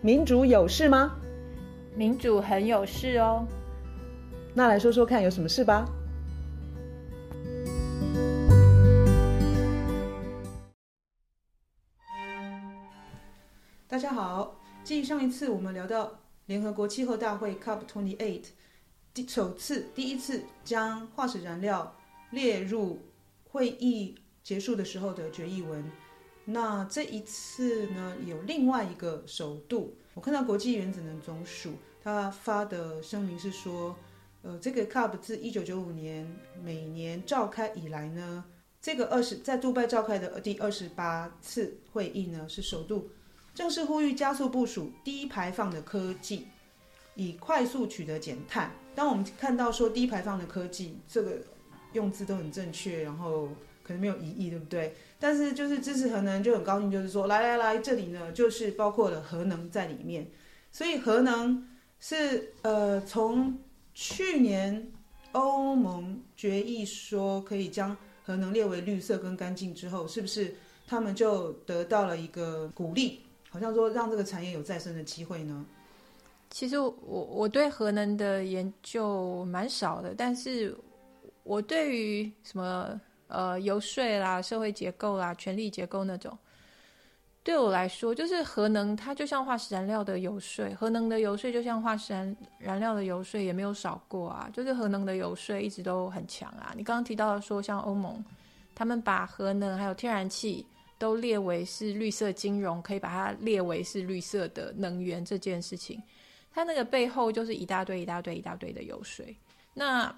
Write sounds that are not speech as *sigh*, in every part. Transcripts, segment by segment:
民主有事吗？民主很有事哦。那来说说看，有什么事吧？大家好，继上一次我们聊到联合国气候大会 COP28，第首次第一次将化石燃料列入会议结束的时候的决议文。那这一次呢，有另外一个首度，我看到国际原子能总署他发的声明是说，呃，这个 COP 自一九九五年每年召开以来呢，这个二十在杜拜召开的第二十八次会议呢，是首度正式呼吁加速部署低排放的科技，以快速取得减碳。当我们看到说低排放的科技，这个用字都很正确，然后。可能没有疑义，对不对？但是就是支持核能就很高兴，就是说来来来，这里呢就是包括了核能在里面。所以核能是呃从去年欧盟决议说可以将核能列为绿色跟干净之后，是不是他们就得到了一个鼓励？好像说让这个产业有再生的机会呢？其实我我对核能的研究蛮少的，但是我对于什么？呃，游说啦，社会结构啦，权力结构那种，对我来说，就是核能，它就像化石燃料的游说，核能的游说就像化石燃燃料的游说，也没有少过啊。就是核能的游说一直都很强啊。你刚刚提到说，像欧盟，他们把核能还有天然气都列为是绿色金融，可以把它列为是绿色的能源这件事情，它那个背后就是一大堆一大堆一大堆的游说。那。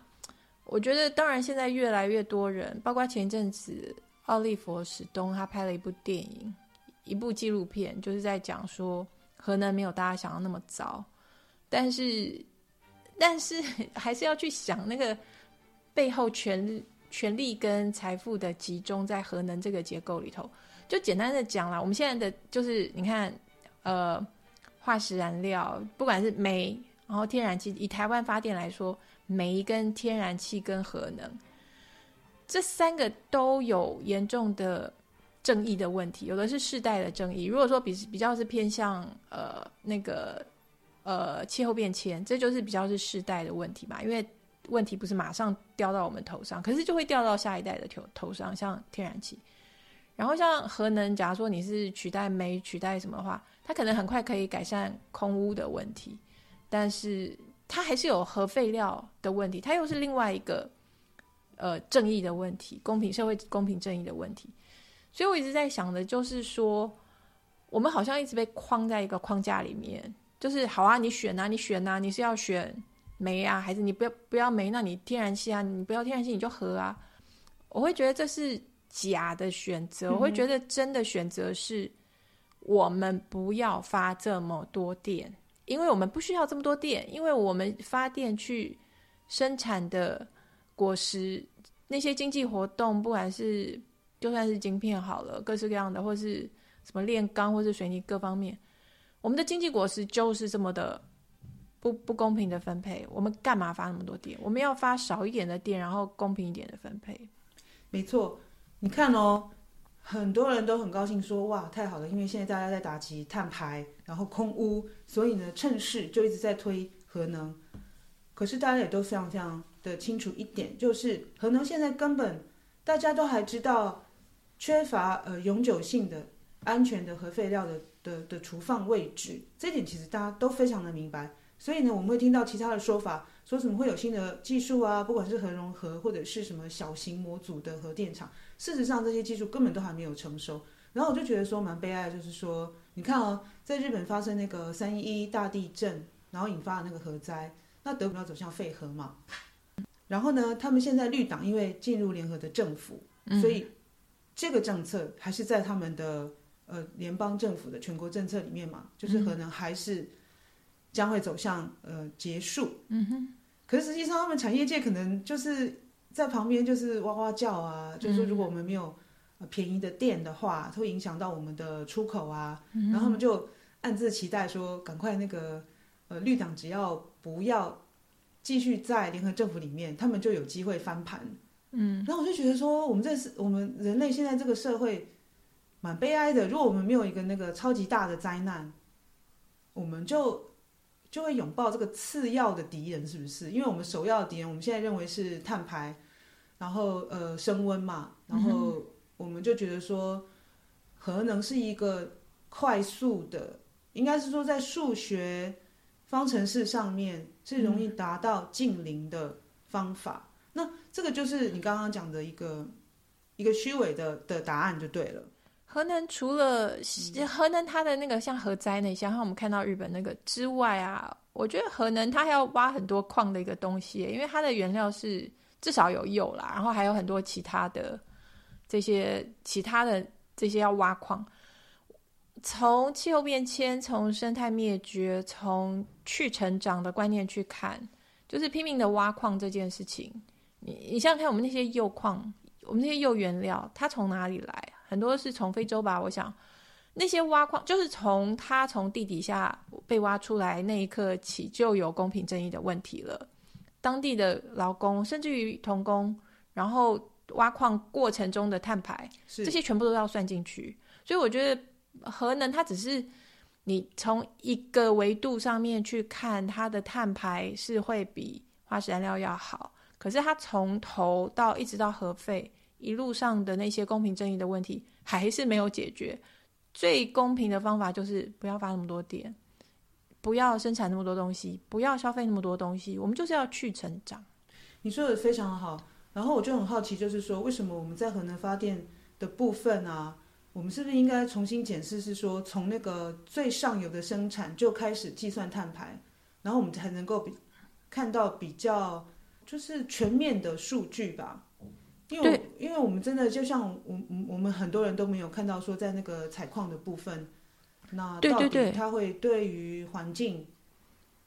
我觉得，当然，现在越来越多人，包括前一阵子奥利弗史东，他拍了一部电影，一部纪录片，就是在讲说核能没有大家想的那么糟，但是，但是还是要去想那个背后权权力跟财富的集中在核能这个结构里头。就简单的讲啦，我们现在的就是你看，呃，化石燃料，不管是煤，然后天然气，以台湾发电来说。煤跟天然气跟核能，这三个都有严重的争议的问题，有的是世代的争议。如果说比比较是偏向呃那个呃气候变迁，这就是比较是世代的问题嘛，因为问题不是马上掉到我们头上，可是就会掉到下一代的头头上，像天然气。然后像核能，假如说你是取代煤、取代什么的话，它可能很快可以改善空污的问题，但是。它还是有核废料的问题，它又是另外一个呃正义的问题，公平社会公平正义的问题。所以我一直在想的，就是说，我们好像一直被框在一个框架里面，就是好啊，你选啊，你选啊，你是要选煤啊，还是你不要不要煤？那你天然气啊，你不要天然气你就核啊。我会觉得这是假的选择，我会觉得真的选择是我们不要发这么多电。因为我们不需要这么多电，因为我们发电去生产的果实，那些经济活动，不管是就算是晶片好了，各式各样的，或是什么炼钢或是水泥各方面，我们的经济果实就是这么的不不公平的分配。我们干嘛发那么多电？我们要发少一点的电，然后公平一点的分配。没错，你看哦。很多人都很高兴说，哇，太好了，因为现在大家在打击碳排，然后空污，所以呢，趁势就一直在推核能。可是大家也都非常非常的清楚一点，就是核能现在根本大家都还知道缺乏呃永久性的安全的核废料的的的储放位置，这点其实大家都非常的明白。所以呢，我们会听到其他的说法，说什么会有新的技术啊，不管是核融合或者是什么小型模组的核电厂。事实上，这些技术根本都还没有成熟。然后我就觉得说蛮悲哀，就是说，你看哦，在日本发生那个三一一大地震，然后引发的那个核灾，那德国要走向废核嘛。然后呢，他们现在绿党因为进入联合的政府，所以这个政策还是在他们的呃联邦政府的全国政策里面嘛，就是核能还是将会走向呃结束。嗯哼。可是实际上，他们产业界可能就是。在旁边就是哇哇叫啊，就是说如果我们没有便宜的电的话，它会影响到我们的出口啊。然后他们就暗自期待说，赶快那个呃绿党只要不要继续在联合政府里面，他们就有机会翻盘。嗯，然后我就觉得说，我们这是我们人类现在这个社会蛮悲哀的。如果我们没有一个那个超级大的灾难，我们就就会拥抱这个次要的敌人，是不是？因为我们首要的敌人，我们现在认为是碳排，然后呃升温嘛，然后我们就觉得说，核能是一个快速的，应该是说在数学方程式上面是容易达到近零的方法。那这个就是你刚刚讲的一个一个虚伪的的答案就对了。核能除了核能，它的那个像核灾那些，像我们看到日本那个之外啊，我觉得核能它还要挖很多矿的一个东西，因为它的原料是至少有铀啦，然后还有很多其他的这些其他的这些要挖矿。从气候变迁、从生态灭绝、从去成长的观念去看，就是拼命的挖矿这件事情。你你想想看，我们那些铀矿，我们那些铀原料，它从哪里来？很多是从非洲吧，我想那些挖矿就是从它从地底下被挖出来那一刻起就有公平正义的问题了。当地的劳工甚至于童工，然后挖矿过程中的碳排，这些全部都要算进去。所以我觉得核能它只是你从一个维度上面去看它的碳排是会比化石燃料要好，可是它从头到一直到核废。一路上的那些公平正义的问题还是没有解决。最公平的方法就是不要发那么多电，不要生产那么多东西，不要消费那么多东西。我们就是要去成长。你说的非常好。然后我就很好奇，就是说为什么我们在核能发电的部分啊，我们是不是应该重新检视？是说从那个最上游的生产就开始计算碳排，然后我们才能够比看到比较就是全面的数据吧？因为因为我们真的就像我我们很多人都没有看到说在那个采矿的部分，那到底它会对于环境，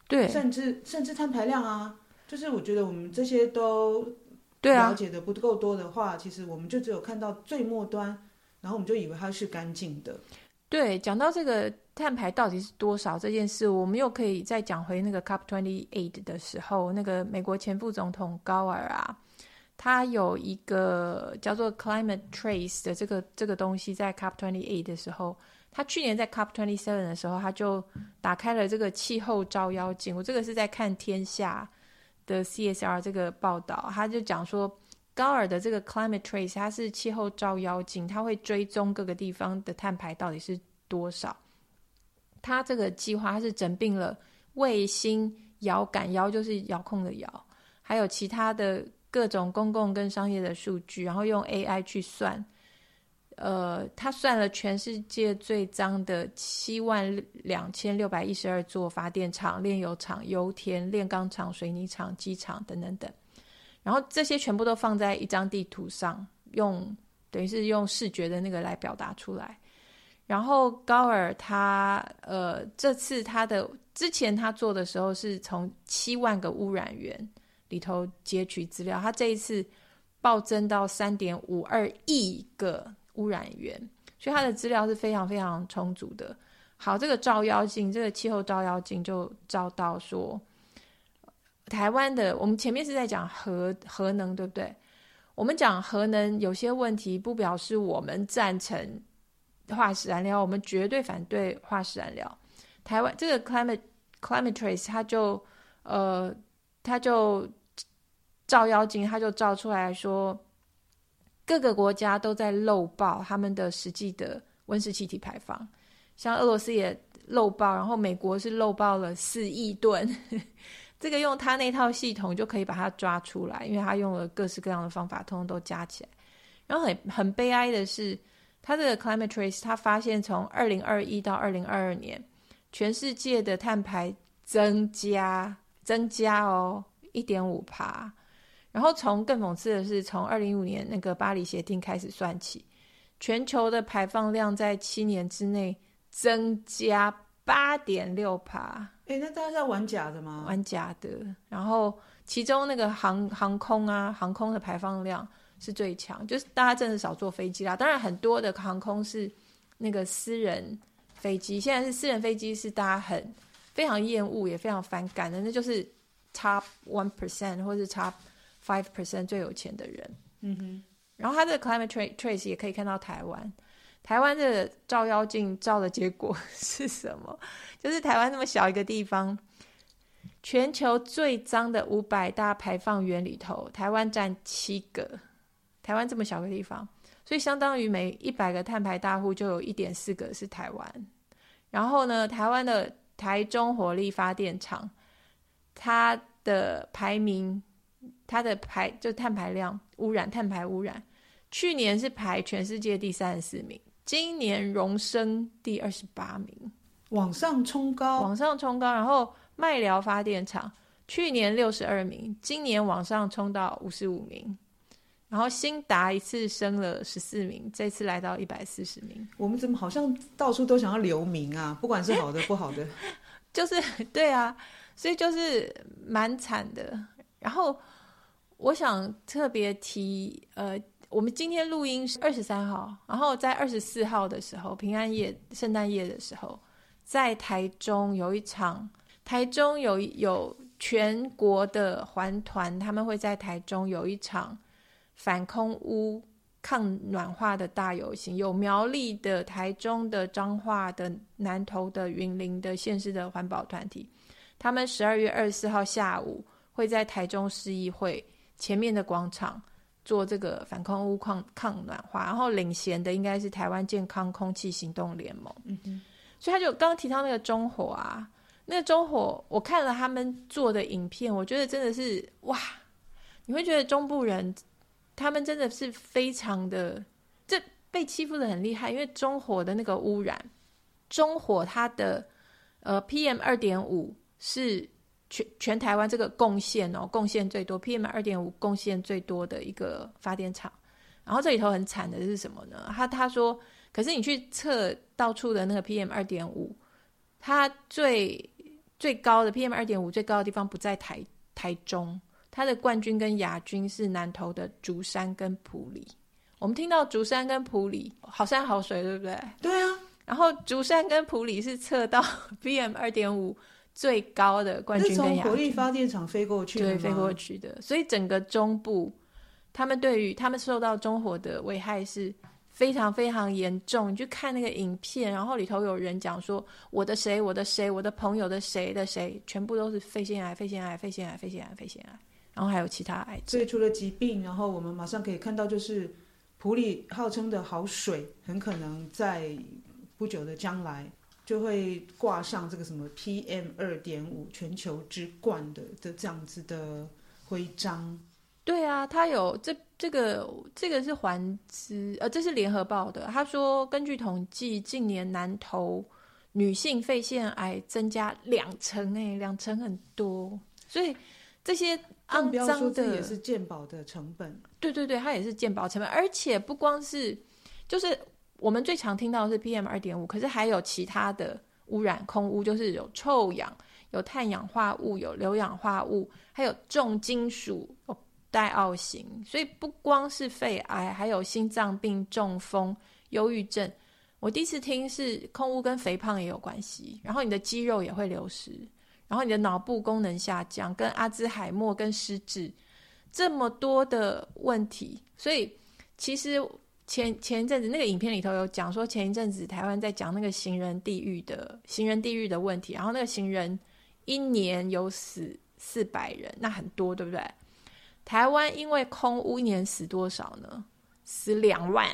对，甚至甚至碳排量啊，就是我觉得我们这些都了解的不够多的话，其实我们就只有看到最末端，然后我们就以为它是干净的。对，讲到这个碳排到底是多少这件事，我们又可以再讲回那个 COP twenty eight 的时候，那个美国前副总统高尔啊。他有一个叫做 Climate Trace 的这个这个东西，在 COP twenty eight 的时候，他去年在 COP twenty seven 的时候，他就打开了这个气候照妖镜。我这个是在看天下的 CSR 这个报道，他就讲说，高尔的这个 Climate Trace 它是气候照妖镜，它会追踪各个地方的碳排到底是多少。他这个计划它是整并了卫星遥感，遥就是遥控的遥，还有其他的。各种公共跟商业的数据，然后用 AI 去算，呃，他算了全世界最脏的七万两千六百一十二座发电厂、炼油厂、油田、炼钢厂、水泥厂、机场等等等，然后这些全部都放在一张地图上，用等于是用视觉的那个来表达出来。然后高尔他呃这次他的之前他做的时候是从七万个污染源。里头截取资料，它这一次暴增到三点五二亿个污染源，所以它的资料是非常非常充足的。好，这个照妖镜，这个气候照妖镜就照到说，台湾的我们前面是在讲核核能，对不对？我们讲核能有些问题，不表示我们赞成化石燃料，我们绝对反对化石燃料。台湾这个 climate climate trace，它就呃，它就。照妖镜，他就照出来说，各个国家都在漏报他们的实际的温室气体排放，像俄罗斯也漏报，然后美国是漏报了四亿吨，*laughs* 这个用他那套系统就可以把它抓出来，因为他用了各式各样的方法，通通都加起来。然后很很悲哀的是，他这个 Climate Trace，他发现从二零二一到二零二二年，全世界的碳排增加增加哦一点五帕。然后从更讽刺的是，从二零一五年那个巴黎协定开始算起，全球的排放量在七年之内增加八点六帕。哎，那大家在玩假的吗？玩假的。然后其中那个航航空啊，航空的排放量是最强，就是大家真的少坐飞机啦。当然，很多的航空是那个私人飞机，现在是私人飞机是大家很非常厌恶也非常反感的，那就是 top one percent 或是 top。Five percent 最有钱的人，嗯哼，然后他的 climate trace 也可以看到台湾，台湾这个照妖镜照的结果 *laughs* 是什么？就是台湾那么小一个地方，全球最脏的五百大排放源里头，台湾占七个。台湾这么小个地方，所以相当于每一百个碳排大户就有一点四个是台湾。然后呢，台湾的台中火力发电厂，它的排名，它的排就碳排量污染，碳排污染，去年是排全世界第三十四名。今年荣升第二十八名，往上冲高，往上冲高。然后麦寮发电厂去年六十二名，今年往上冲到五十五名。然后新达一次升了十四名，这次来到一百四十名。我们怎么好像到处都想要留名啊？不管是好的不好的，*laughs* 就是对啊，所以就是蛮惨的。然后我想特别提，呃。我们今天录音是二十三号，然后在二十四号的时候，平安夜、圣诞夜的时候，在台中有一场，台中有有全国的环团，他们会在台中有一场反空污、抗暖化的大游行，有苗栗的、台中的、彰化的、南投的、云林的县市的环保团体，他们十二月二十四号下午会在台中市议会前面的广场。做这个反空污抗抗暖化，然后领衔的应该是台湾健康空气行动联盟。嗯哼，所以他就刚刚提到那个中火啊，那个中火，我看了他们做的影片，我觉得真的是哇，你会觉得中部人他们真的是非常的，这被欺负的很厉害，因为中火的那个污染，中火它的呃 PM 二点五是。全全台湾这个贡献哦，贡献最多，PM 二点五贡献最多的一个发电厂。然后这里头很惨的是什么呢？他他说，可是你去测到处的那个 PM 二点五，它最最高的 PM 二点五最高的地方不在台台中，它的冠军跟亚军是南投的竹山跟埔里。我们听到竹山跟埔里好山好水，对不对？对啊。然后竹山跟埔里是测到 PM 二点五。最高的冠军跟亚军，从火力发电厂飞过去，对，飞过去的。所以整个中部，他们对于他们受到中火的危害是非常非常严重。你去看那个影片，然后里头有人讲说，我的谁，我的谁，我的朋友的谁的谁，全部都是肺腺癌，肺腺癌，肺腺癌，肺腺癌，肺腺癌，然后还有其他癌症。所以除了疾病，然后我们马上可以看到，就是普里号称的好水，很可能在不久的将来。就会挂上这个什么 PM 二点五全球之冠的的这样子的徽章。对啊，他有这这个这个是环资，呃，这是联合报的。他说，根据统计，近年南投女性肺腺癌增加两成，哎，两成很多。所以这些肮脏的也是鉴宝的成本。对对对，它也是鉴宝成本，而且不光是就是。我们最常听到的是 PM 二点五，可是还有其他的污染空污，就是有臭氧、有碳氧化物、有硫氧化物，还有重金属、有戴奥型。所以不光是肺癌，还有心脏病、中风、忧郁症。我第一次听是空污跟肥胖也有关系，然后你的肌肉也会流失，然后你的脑部功能下降，跟阿兹海默、跟失智这么多的问题。所以其实。前前一阵子那个影片里头有讲说，前一阵子台湾在讲那个行人地狱的行人地狱的问题，然后那个行人一年有死四百人，那很多对不对？台湾因为空污一年死多少呢？死两万，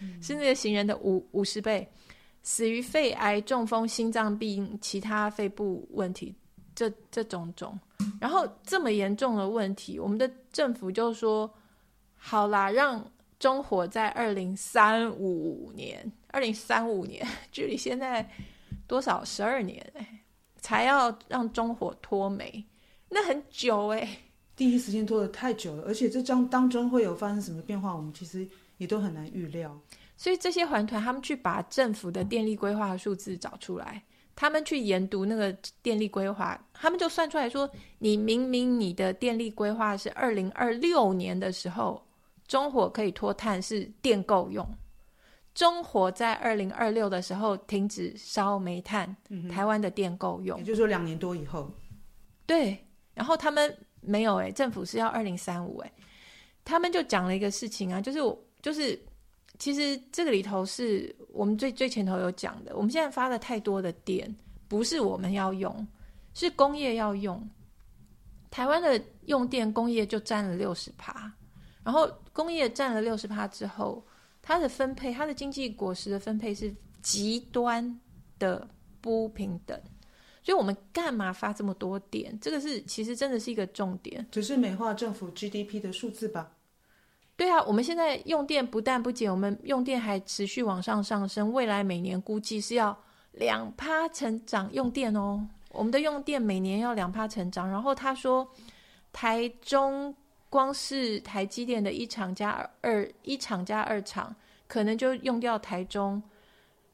嗯、是那个行人的五五十倍，死于肺癌、中风、心脏病、其他肺部问题，这这种种，然后这么严重的问题，我们的政府就说好啦，让。中火在二零三五年，二零三五年，*laughs* 距离现在多少？十二年哎，才要让中火脱煤，那很久哎。第一时间拖得太久了，而且这张当中会有发生什么变化，我们其实也都很难预料。所以这些环团他们去把政府的电力规划的数字找出来，他们去研读那个电力规划，他们就算出来说，你明明你的电力规划是二零二六年的时候。中火可以脱碳是电够用，中火在二零二六的时候停止烧煤炭，嗯、台湾的电够用，也就是说两年多以后，对。然后他们没有哎、欸，政府是要二零三五哎，他们就讲了一个事情啊，就是我就是其实这个里头是我们最最前头有讲的，我们现在发了太多的电，不是我们要用，是工业要用。台湾的用电工业就占了六十趴，然后工业占了六十趴之后，它的分配，它的经济果实的分配是极端的不平等，所以我们干嘛发这么多电？这个是其实真的是一个重点，只是美化政府 GDP 的数字吧？对啊，我们现在用电不但不减，我们用电还持续往上上升，未来每年估计是要两趴成长用电哦。我们的用电每年要两趴成长，然后他说，台中光是台积电的一厂加二一厂加二厂，可能就用掉台中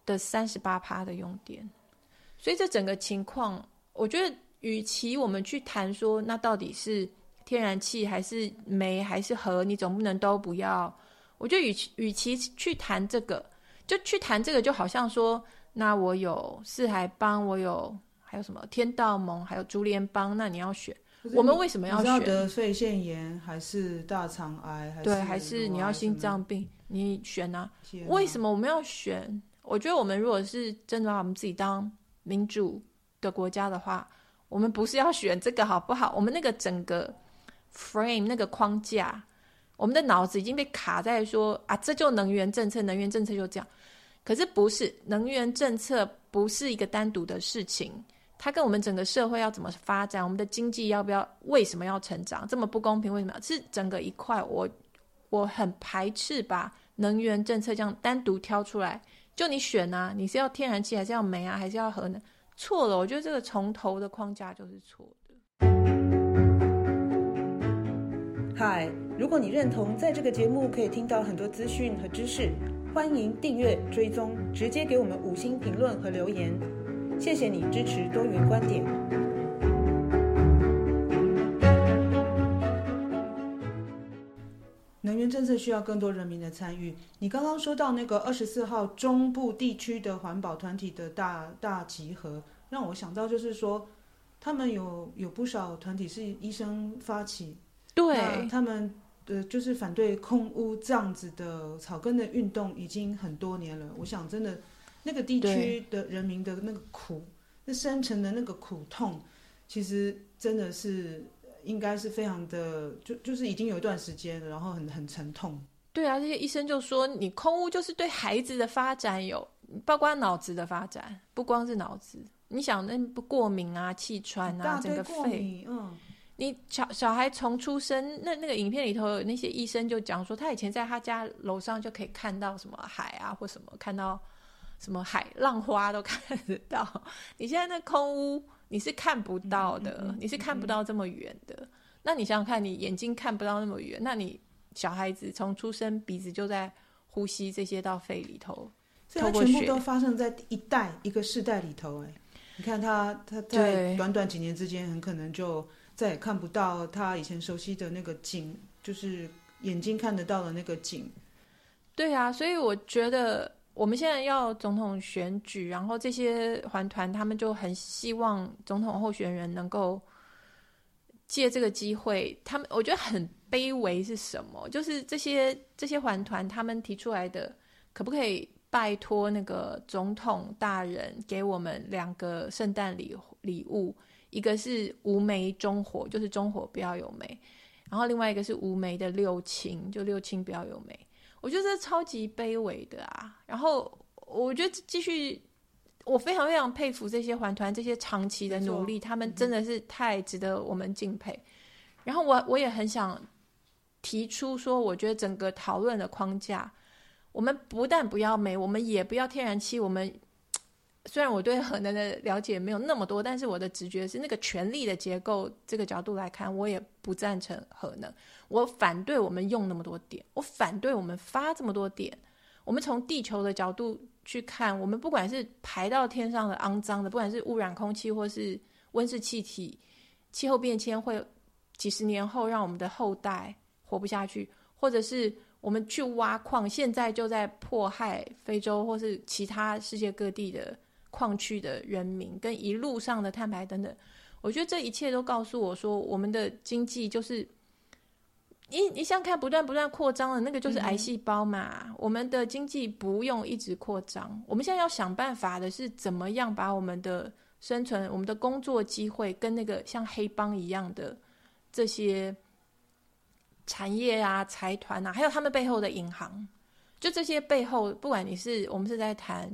的三十八趴的用电。所以这整个情况，我觉得，与其我们去谈说，那到底是天然气还是煤还是核，你总不能都不要。我觉得与其与其去谈这个，就去谈这个，就好像说，那我有四海帮，我有。还有什么天道盟，还有竹联帮？那你要选，我们为什么要选？要得肺腺炎还是大肠癌？还是对，还是你要心脏病？你选啊？为什么我们要选？我觉得我们如果是真的把我们自己当民主的国家的话，我们不是要选这个好不好？我们那个整个 frame 那个框架，我们的脑子已经被卡在说啊，这就能源政策，能源政策就这样。可是不是，能源政策不是一个单独的事情。它跟我们整个社会要怎么发展，我们的经济要不要，为什么要成长，这么不公平？为什么？是整个一块，我我很排斥把能源政策这样单独挑出来，就你选啊，你是要天然气还是要煤啊，还是要核能？错了，我觉得这个从头的框架就是错的。嗨，如果你认同在这个节目可以听到很多资讯和知识，欢迎订阅追踪，直接给我们五星评论和留言。谢谢你支持多元观点。能源政策需要更多人民的参与。你刚刚说到那个二十四号中部地区的环保团体的大大集合，让我想到就是说，他们有有不少团体是医生发起，对，他们的就是反对空污这样子的草根的运动已经很多年了。我想真的。那个地区的人民的那个苦，那深层的那个苦痛，其实真的是应该是非常的，就就是已经有一段时间了，然后很很沉痛。对啊，这些医生就说，你空屋就是对孩子的发展有，包括脑子的发展，不光是脑子。你想那不过敏啊、气喘啊，整个肺，嗯，你小小孩从出生，那那个影片里头有那些医生就讲说，他以前在他家楼上就可以看到什么海啊或什么，看到。什么海浪花都看得到，你现在那空屋你是看不到的，嗯嗯嗯、你是看不到这么远的。那你想想看，你眼睛看不到那么远，那你小孩子从出生鼻子就在呼吸这些到肺里头，所以它全部都发生在一代一个世代里头。哎，你看他他在短短几年之间，很可能就再也看不到他以前熟悉的那个景，就是眼睛看得到的那个景。对啊，所以我觉得。我们现在要总统选举，然后这些环团他们就很希望总统候选人能够借这个机会。他们我觉得很卑微是什么？就是这些这些环团他们提出来的，可不可以拜托那个总统大人给我们两个圣诞礼礼物？一个是无煤中火，就是中火不要有煤；然后另外一个是无煤的六氢，就六氢不要有煤。我觉得这超级卑微的啊！然后我觉得继续，我非常非常佩服这些环团这些长期的努力，他们真的是太值得我们敬佩。然后我我也很想提出说，我觉得整个讨论的框架，我们不但不要煤，我们也不要天然气，我们。虽然我对核能的了解没有那么多，但是我的直觉是那个权力的结构这个角度来看，我也不赞成核能。我反对我们用那么多电，我反对我们发这么多电。我们从地球的角度去看，我们不管是排到天上的肮脏的，不管是污染空气或是温室气体，气候变迁会几十年后让我们的后代活不下去，或者是我们去挖矿，现在就在迫害非洲或是其他世界各地的。矿区的人民跟一路上的碳排等等，我觉得这一切都告诉我说，我们的经济就是你你想看不断不断扩张的那个就是癌细胞嘛。嗯、我们的经济不用一直扩张，我们现在要想办法的是怎么样把我们的生存、我们的工作机会跟那个像黑帮一样的这些产业啊、财团啊，还有他们背后的银行，就这些背后，不管你是我们是在谈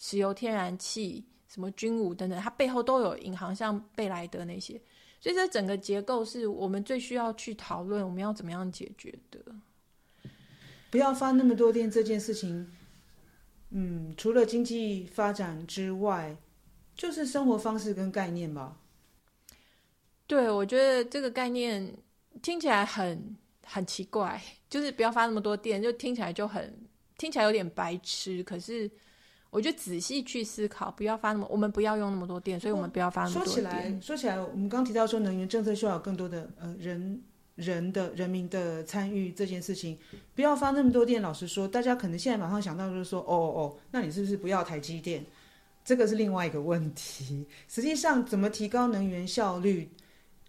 石油、天然气、什么军武等等，它背后都有银行，像贝莱德那些。所以这整个结构是我们最需要去讨论，我们要怎么样解决的。不要发那么多电这件事情，嗯，除了经济发展之外，就是生活方式跟概念吧。对，我觉得这个概念听起来很很奇怪，就是不要发那么多电，就听起来就很听起来有点白痴，可是。我就仔细去思考，不要发那么，我们不要用那么多电，所以我们不要发那么多电。说起来，说起来，我们刚提到说能源政策需要有更多的呃人人的人民的参与这件事情，不要发那么多电。老实说，大家可能现在马上想到就是说，哦哦，那你是不是不要台积电？这个是另外一个问题。实际上，怎么提高能源效率，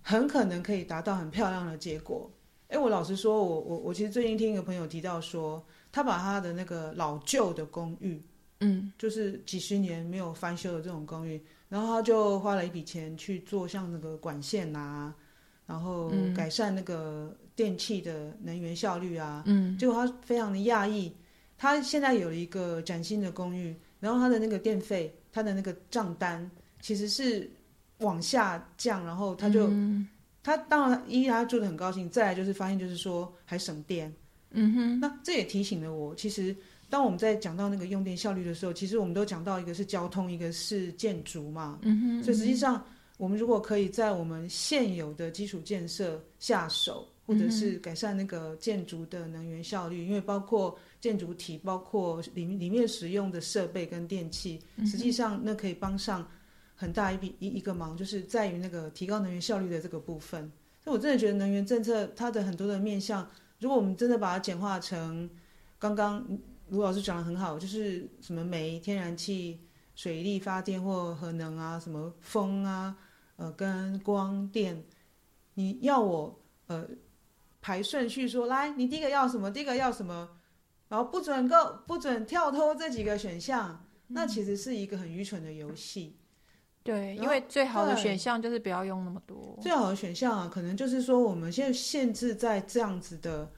很可能可以达到很漂亮的结果。哎，我老实说，我我我其实最近听一个朋友提到说，他把他的那个老旧的公寓。嗯，就是几十年没有翻修的这种公寓，然后他就花了一笔钱去做像那个管线啊，然后改善那个电器的能源效率啊。嗯，结果他非常的讶异，他现在有了一个崭新的公寓，然后他的那个电费，他的那个账单其实是往下降，然后他就、嗯、他当然一他住的很高兴，再来就是发现就是说还省电。嗯哼，那这也提醒了我，其实。当我们在讲到那个用电效率的时候，其实我们都讲到一个是交通，一个是建筑嘛。嗯哼。所以实际上，我们如果可以在我们现有的基础建设下手，或者是改善那个建筑的能源效率，因为包括建筑体，包括里里面使用的设备跟电器，实际上那可以帮上很大一笔一一个忙，就是在于那个提高能源效率的这个部分。所以我真的觉得能源政策它的很多的面向，如果我们真的把它简化成刚刚。卢老师讲的很好，就是什么煤、天然气、水力发电或核能啊，什么风啊，呃，跟光电，你要我呃排顺序说，来，你第一个要什么？第一个要什么？然后不准够，不准跳脱这几个选项，那其实是一个很愚蠢的游戏。对，因为最好的选项就是不要用那么多。最好的选项啊，可能就是说我们现在限制在这样子的。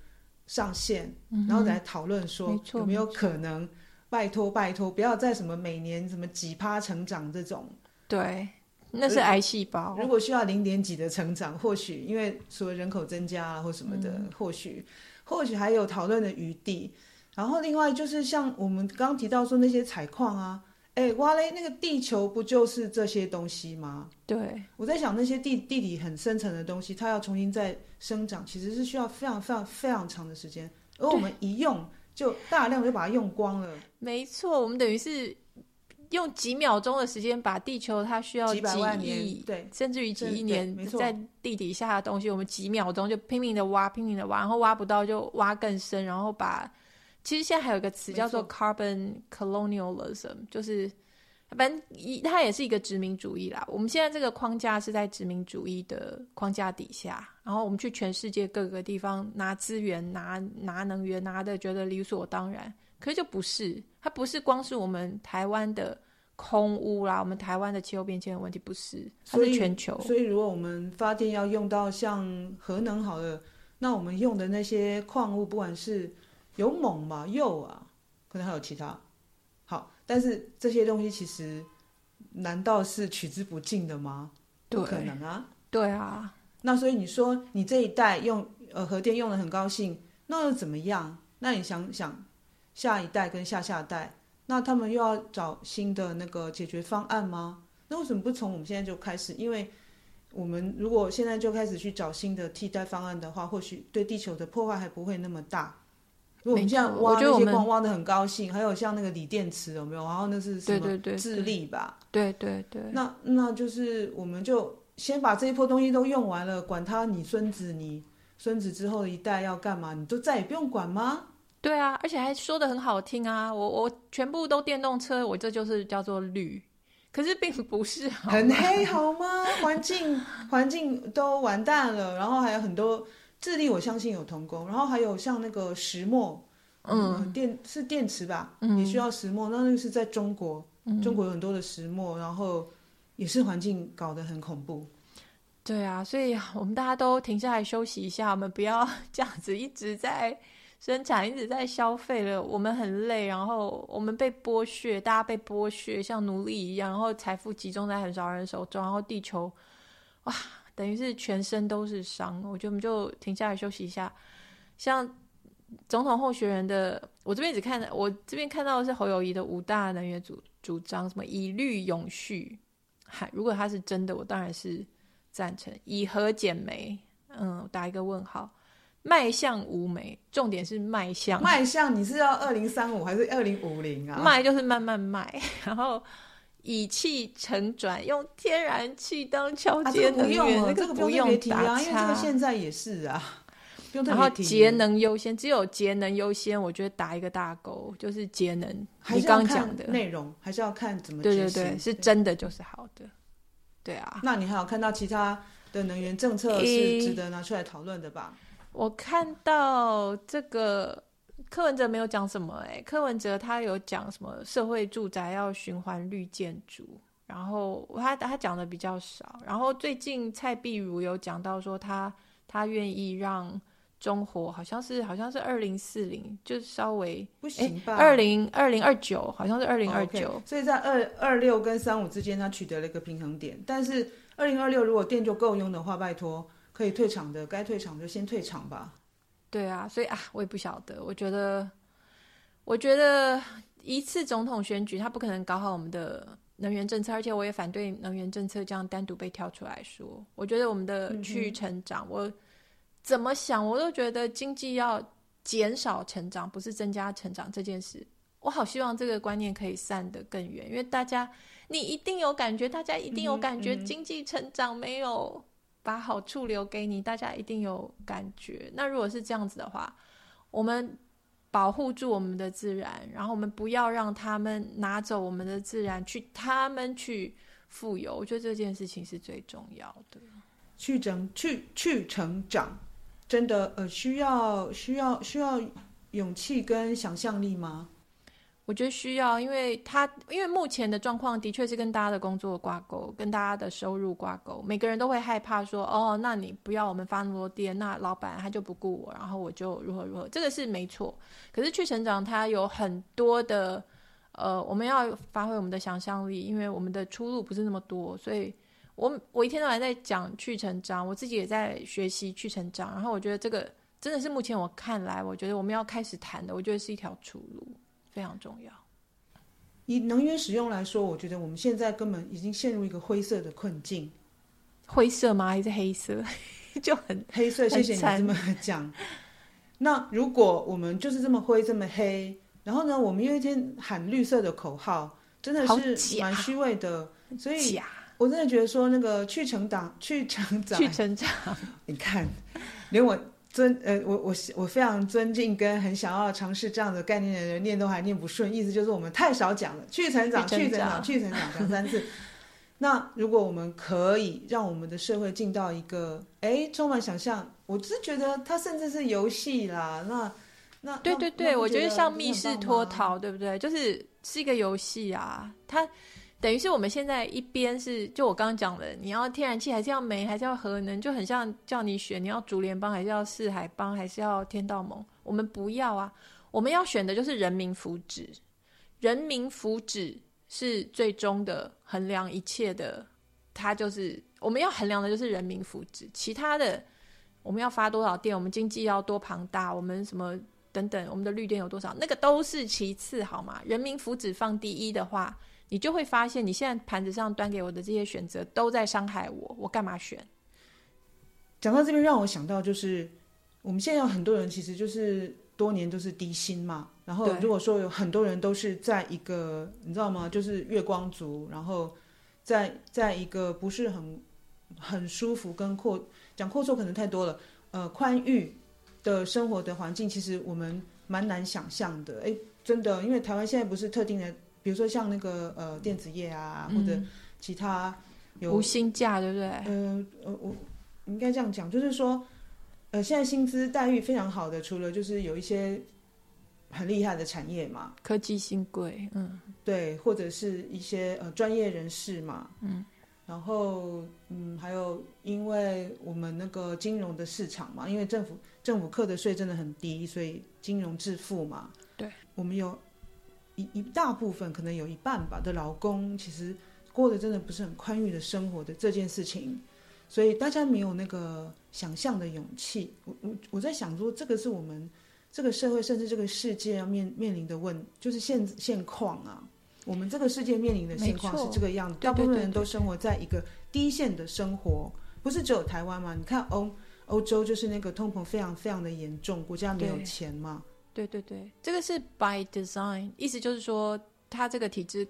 上线，然后再来讨论说有没有可能，拜托拜托，不要再什么每年什么几趴成长这种，对，那是癌细胞。如果需要零点几的成长，或许因为除了人口增加啊或什么的，嗯、或许或许还有讨论的余地。然后另外就是像我们刚刚提到说那些采矿啊。哎，哇嘞，那个地球不就是这些东西吗？对，我在想那些地地底很深层的东西，它要重新再生长，其实是需要非常非常非常长的时间，而我们一用就大量就把它用光了。没错，我们等于是用几秒钟的时间把地球它需要几，几百万年，对，甚至于几亿年在地底下的东西，我们几秒钟就拼命的挖，拼命的挖，然后挖不到就挖更深，然后把。其实现在还有一个词叫做 carbon colonialism，就是反正一它也是一个殖民主义啦。我们现在这个框架是在殖民主义的框架底下，然后我们去全世界各个地方拿资源、拿拿能源，拿的觉得理所当然。可是就不是，它不是光是我们台湾的空污啦，我们台湾的气候变迁的问题不是，它是全球。所以，所以如果我们发电要用到像核能好了，那我们用的那些矿物，不管是有锰吗，铀啊，可能还有其他。好，但是这些东西其实难道是取之不尽的吗？不可能啊。对啊。那所以你说你这一代用呃核电用的很高兴，那又怎么样？那你想想下一代跟下下代，那他们又要找新的那个解决方案吗？那为什么不从我们现在就开始？因为我们如果现在就开始去找新的替代方案的话，或许对地球的破坏还不会那么大。我们这样挖那些矿挖的很高兴，还有像那个锂电池有没有？然后那是什么智利吧？对对对。那那就是我们就先把这一波东西都用完了，管他你孙子你孙子之后一代要干嘛，你都再也不用管吗？对啊，而且还说的很好听啊！我我全部都电动车，我这就是叫做绿，可是并不是很黑好吗？环境环境都完蛋了，然后还有很多。智利我相信有童工，然后还有像那个石墨，嗯，嗯电是电池吧，嗯，也需要石墨，那那个是在中国，嗯，中国有很多的石墨，然后也是环境搞得很恐怖。对啊，所以我们大家都停下来休息一下，我们不要 *laughs* 这样子一直在生产，一直在消费了。我们很累，然后我们被剥削，大家被剥削，像奴隶一样，然后财富集中在很少人手中，然后地球，哇，等于是全身都是伤。我觉得我们就停下来休息一下。像总统候选人的，我这边只看，我这边看到的是侯友谊的五大能源主主张，什么以绿永续。还，如果他是真的，我当然是。赞成以核减煤，嗯，打一个问号。迈向无煤，重点是迈向。迈向，你是要二零三五还是二零五零啊？迈就是慢慢迈，然后以气成转，用天然气当桥接能源，啊，这个不用这个不用提啊，因为这个现在也是啊。然后节能优先，只有节能优先，我觉得打一个大勾，就是节能。你刚讲的内容，还是要看怎么。对对对，是真的就是好的。对啊，那你还有看到其他的能源政策是值得拿出来讨论的吧？我看到这个柯文哲没有讲什么，哎，柯文哲他有讲什么社会住宅要循环绿建筑，然后他他讲的比较少。然后最近蔡碧如有讲到说他他愿意让。中火好像是好像是二零四零，就是稍微不行吧？二零二零二九好像是二零二九，所以在二二六跟三五之间，他取得了一个平衡点。但是二零二六如果电就够用的话，拜托可以退场的，该退场就先退场吧。对啊，所以啊，我也不晓得。我觉得，我觉得一次总统选举，他不可能搞好我们的能源政策，而且我也反对能源政策这样单独被挑出来说。我觉得我们的去成长，嗯、我。怎么想，我都觉得经济要减少成长，不是增加成长这件事。我好希望这个观念可以散得更远，因为大家，你一定有感觉，大家一定有感觉，经济成长没有把好处留给你，大家一定有感觉。那如果是这样子的话，我们保护住我们的自然，然后我们不要让他们拿走我们的自然，去他们去富有。我觉得这件事情是最重要的，去成去去成长。真的呃，需要需要需要勇气跟想象力吗？我觉得需要，因为他因为目前的状况的确是跟大家的工作挂钩，跟大家的收入挂钩，每个人都会害怕说，哦，那你不要我们发那么多电，那老板他就不顾我，然后我就如何如何，这个是没错。可是去成长，它有很多的呃，我们要发挥我们的想象力，因为我们的出路不是那么多，所以。我我一天到晚在讲去成长，我自己也在学习去成长。然后我觉得这个真的是目前我看来，我觉得我们要开始谈的，我觉得是一条出路，非常重要。以能源使用来说，我觉得我们现在根本已经陷入一个灰色的困境。灰色吗？还是黑色？*laughs* 就很黑色。谢谢你这么讲。那如果我们就是这么灰这么黑，然后呢，我们有一天喊绿色的口号，真的是蛮虚伪的，所以。我真的觉得说那个去成长，去成长，去成长。*laughs* 你看，连我尊呃，我我我非常尊敬跟很想要尝试这样的概念的人念都还念不顺，意思就是我们太少讲了。去成长，去成长，去成长，讲三次。*laughs* 那如果我们可以让我们的社会进到一个哎充满想象，我只是觉得它甚至是游戏啦。那那对对对，我觉得像密室脱逃，对不对？就是是一个游戏啊，它。等于是我们现在一边是就我刚刚讲的，你要天然气还是要煤还是要核能，就很像叫你选，你要竹联帮还是要四海帮还是要天道盟？我们不要啊，我们要选的就是人民福祉，人民福祉是最终的衡量一切的，它就是我们要衡量的就是人民福祉，其他的我们要发多少电，我们经济要多庞大，我们什么等等，我们的绿电有多少，那个都是其次，好吗？人民福祉放第一的话。你就会发现，你现在盘子上端给我的这些选择都在伤害我，我干嘛选？讲到这边，让我想到就是，我们现在有很多人其实就是多年都是低薪嘛，然后如果说有很多人都是在一个你知道吗？就是月光族，然后在在一个不是很很舒服跟阔讲阔绰可能太多了，呃，宽裕的生活的环境，其实我们蛮难想象的。哎，真的，因为台湾现在不是特定的。比如说像那个呃电子业啊，或者其他有无薪假，对不对？呃呃，我应该这样讲，就是说呃，现在薪资待遇非常好的，除了就是有一些很厉害的产业嘛，科技新贵，嗯，对，或者是一些呃专业人士嘛，嗯，然后嗯，还有因为我们那个金融的市场嘛，因为政府政府课的税真的很低，所以金融致富嘛，对，我们有一一大部分可能有一半吧的劳工，其实过得真的不是很宽裕的生活的这件事情。所以大家没有那个想象的勇气。我我我在想说，这个是我们这个社会甚至这个世界要面面临的问，就是现现况啊。我们这个世界面临的现况是这个样子，大部分人都生活在一个低线的生活，不是只有台湾嘛？你看欧欧洲就是那个通膨非常非常的严重，国家没有钱嘛。对对对，这个是 by design，意思就是说，他这个体制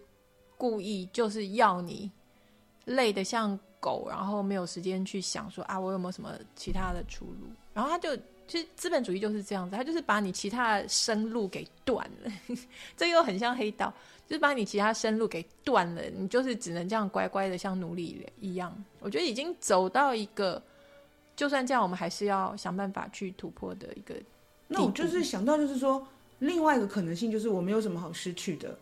故意就是要你累得像。狗，然后没有时间去想说啊，我有没有什么其他的出路？然后他就其实资本主义就是这样子，他就是把你其他的生路给断了。*laughs* 这又很像黑道，就是把你其他生路给断了，你就是只能这样乖乖的像奴隶一样。我觉得已经走到一个，就算这样，我们还是要想办法去突破的一个。那我就是想到，就是说另外一个可能性，就是我没有什么好失去的，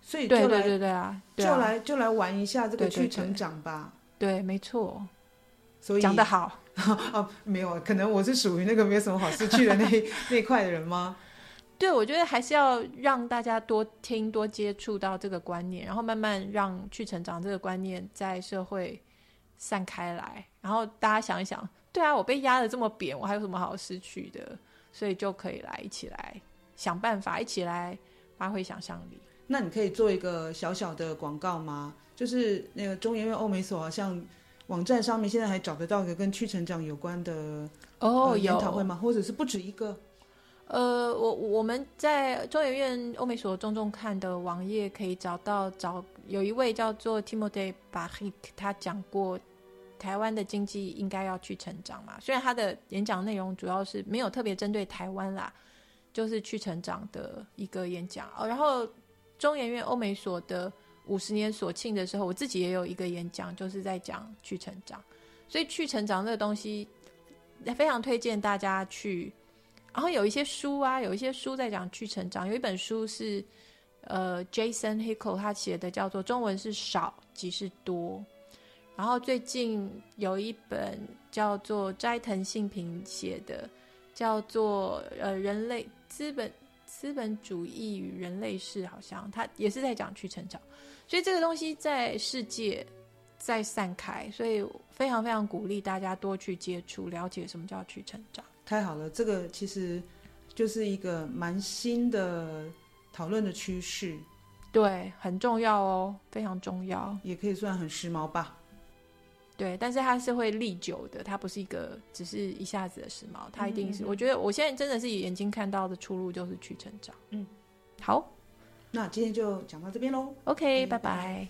所以对对对对啊，就来就来玩一下这个去成长吧。对，没错，所以讲得好 *laughs* 哦，没有，可能我是属于那个没有什么好失去的那 *laughs* 那块的人吗？*laughs* 对，我觉得还是要让大家多听、多接触到这个观念，然后慢慢让去成长这个观念在社会散开来，然后大家想一想，对啊，我被压的这么扁，我还有什么好失去的？所以就可以来一起来想办法，一起来发挥想象力。那你可以做一个小小的广告吗？就是那个中研院欧美所，好像网站上面现在还找得到一个跟去成长有关的哦、呃、研讨会吗？或者是不止一个？呃，我我们在中研院欧美所中中看的网页可以找到，找有一位叫做 Timothée Parrique，他讲过台湾的经济应该要去成长嘛。虽然他的演讲内容主要是没有特别针对台湾啦，就是去成长的一个演讲哦。然后中研院欧美所的。五十年所庆的时候，我自己也有一个演讲，就是在讲去成长。所以去成长这个东西，也非常推荐大家去。然后有一些书啊，有一些书在讲去成长。有一本书是呃，Jason Hickel 他写的，叫做《中文是少即是多》。然后最近有一本叫做斋藤信平写的，叫做呃，人类资本资本主义与人类世，好像他也是在讲去成长。所以这个东西在世界在散开，所以非常非常鼓励大家多去接触、了解什么叫去成长。太好了，这个其实就是一个蛮新的讨论的趋势。对，很重要哦，非常重要，也可以算很时髦吧。对，但是它是会历久的，它不是一个只是一下子的时髦，它一定是。嗯嗯嗯。我觉得我现在真的是眼睛看到的出路就是去成长。嗯，好。那今天就讲到这边喽。OK，拜拜。